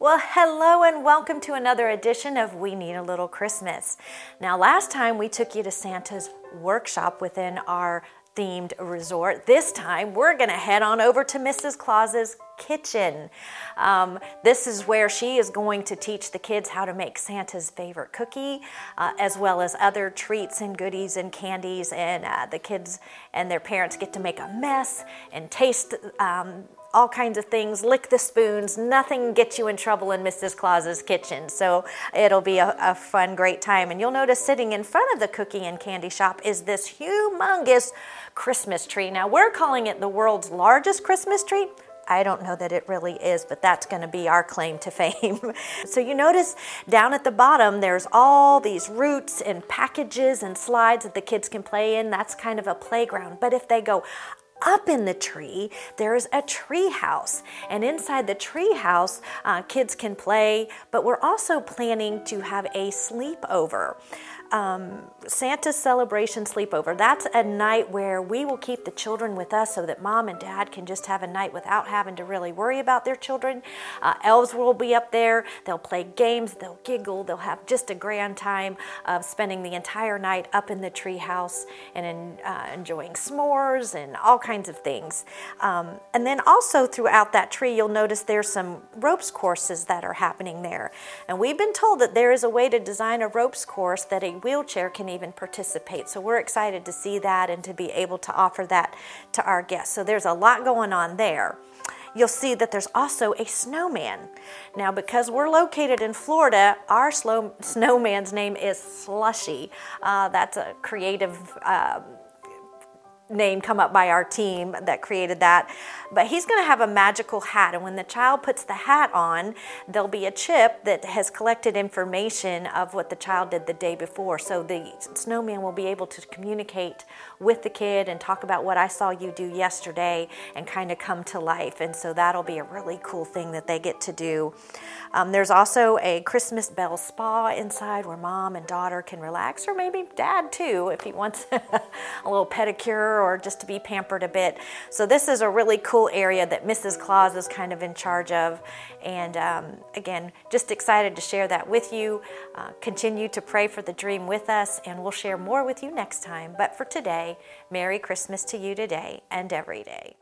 Well, hello and welcome to another edition of We Need a Little Christmas. Now, last time we took you to Santa's workshop within our themed resort. This time we're going to head on over to Mrs. Claus's kitchen. Um, this is where she is going to teach the kids how to make Santa's favorite cookie, uh, as well as other treats and goodies and candies. And uh, the kids and their parents get to make a mess and taste um, all kinds of things, lick the spoons, nothing gets you in trouble in Mrs. Claus's kitchen. So it'll be a, a, fun, great time. And you'll notice sitting in front of the cookie and candy shop is this humongous Christmas tree. Now we're calling it the world's largest Christmas tree. I don't know that it really is, but that's going to be our claim to fame. so you notice down at the bottom, there's all these roots and packages and slides that the kids can play in. That's kind of a playground. But if they go up in the tree, there is a tree house. And inside the tree house, uh, kids can play, but we're also planning to have a sleepover um, Santa celebration sleepover. That's a night where we will keep the children with us so that mom and dad can just have a night without having to really worry about their children. Uh, elves will be up there. They'll play games, they'll giggle, they'll have just a grand time of spending the entire night up in the tree house and in, uh, enjoying s'mores and all kinds of things. Um, and then also throughout that tree, you'll notice there's some ropes courses that are happening there. And we've been told that there is a way to design a ropes course that a wheelchair can even participate. So we're excited to see that and to be able to offer that to our guests. So there's a lot going on there. You'll see that there's also a snowman. Now, because we're located in Florida, our snowman's name is Slushy. Uh, that's a creative. Uh, name come up by our team that created that. But he's going to have a magical hat. And when the child puts the hat on, there'll be a chip that has collected information of what the child did the day before. So the snowman will be able to communicate with the kid and talk about what I saw you do yesterday and kind of come to life. And so that'll be a really cool thing that they get to do. Um, there's also a Christmas Bell spa inside where mom and daughter can relax, or maybe dad too, if he wants a little pedicure or just to be pampered a bit. So, this is a really cool area that Mrs. Claus is kind of in charge of. And um, again, just excited to share that with you. Uh, continue to pray for the dream with us, and we'll share more with you next time. But for today, Merry Christmas to you today and every day.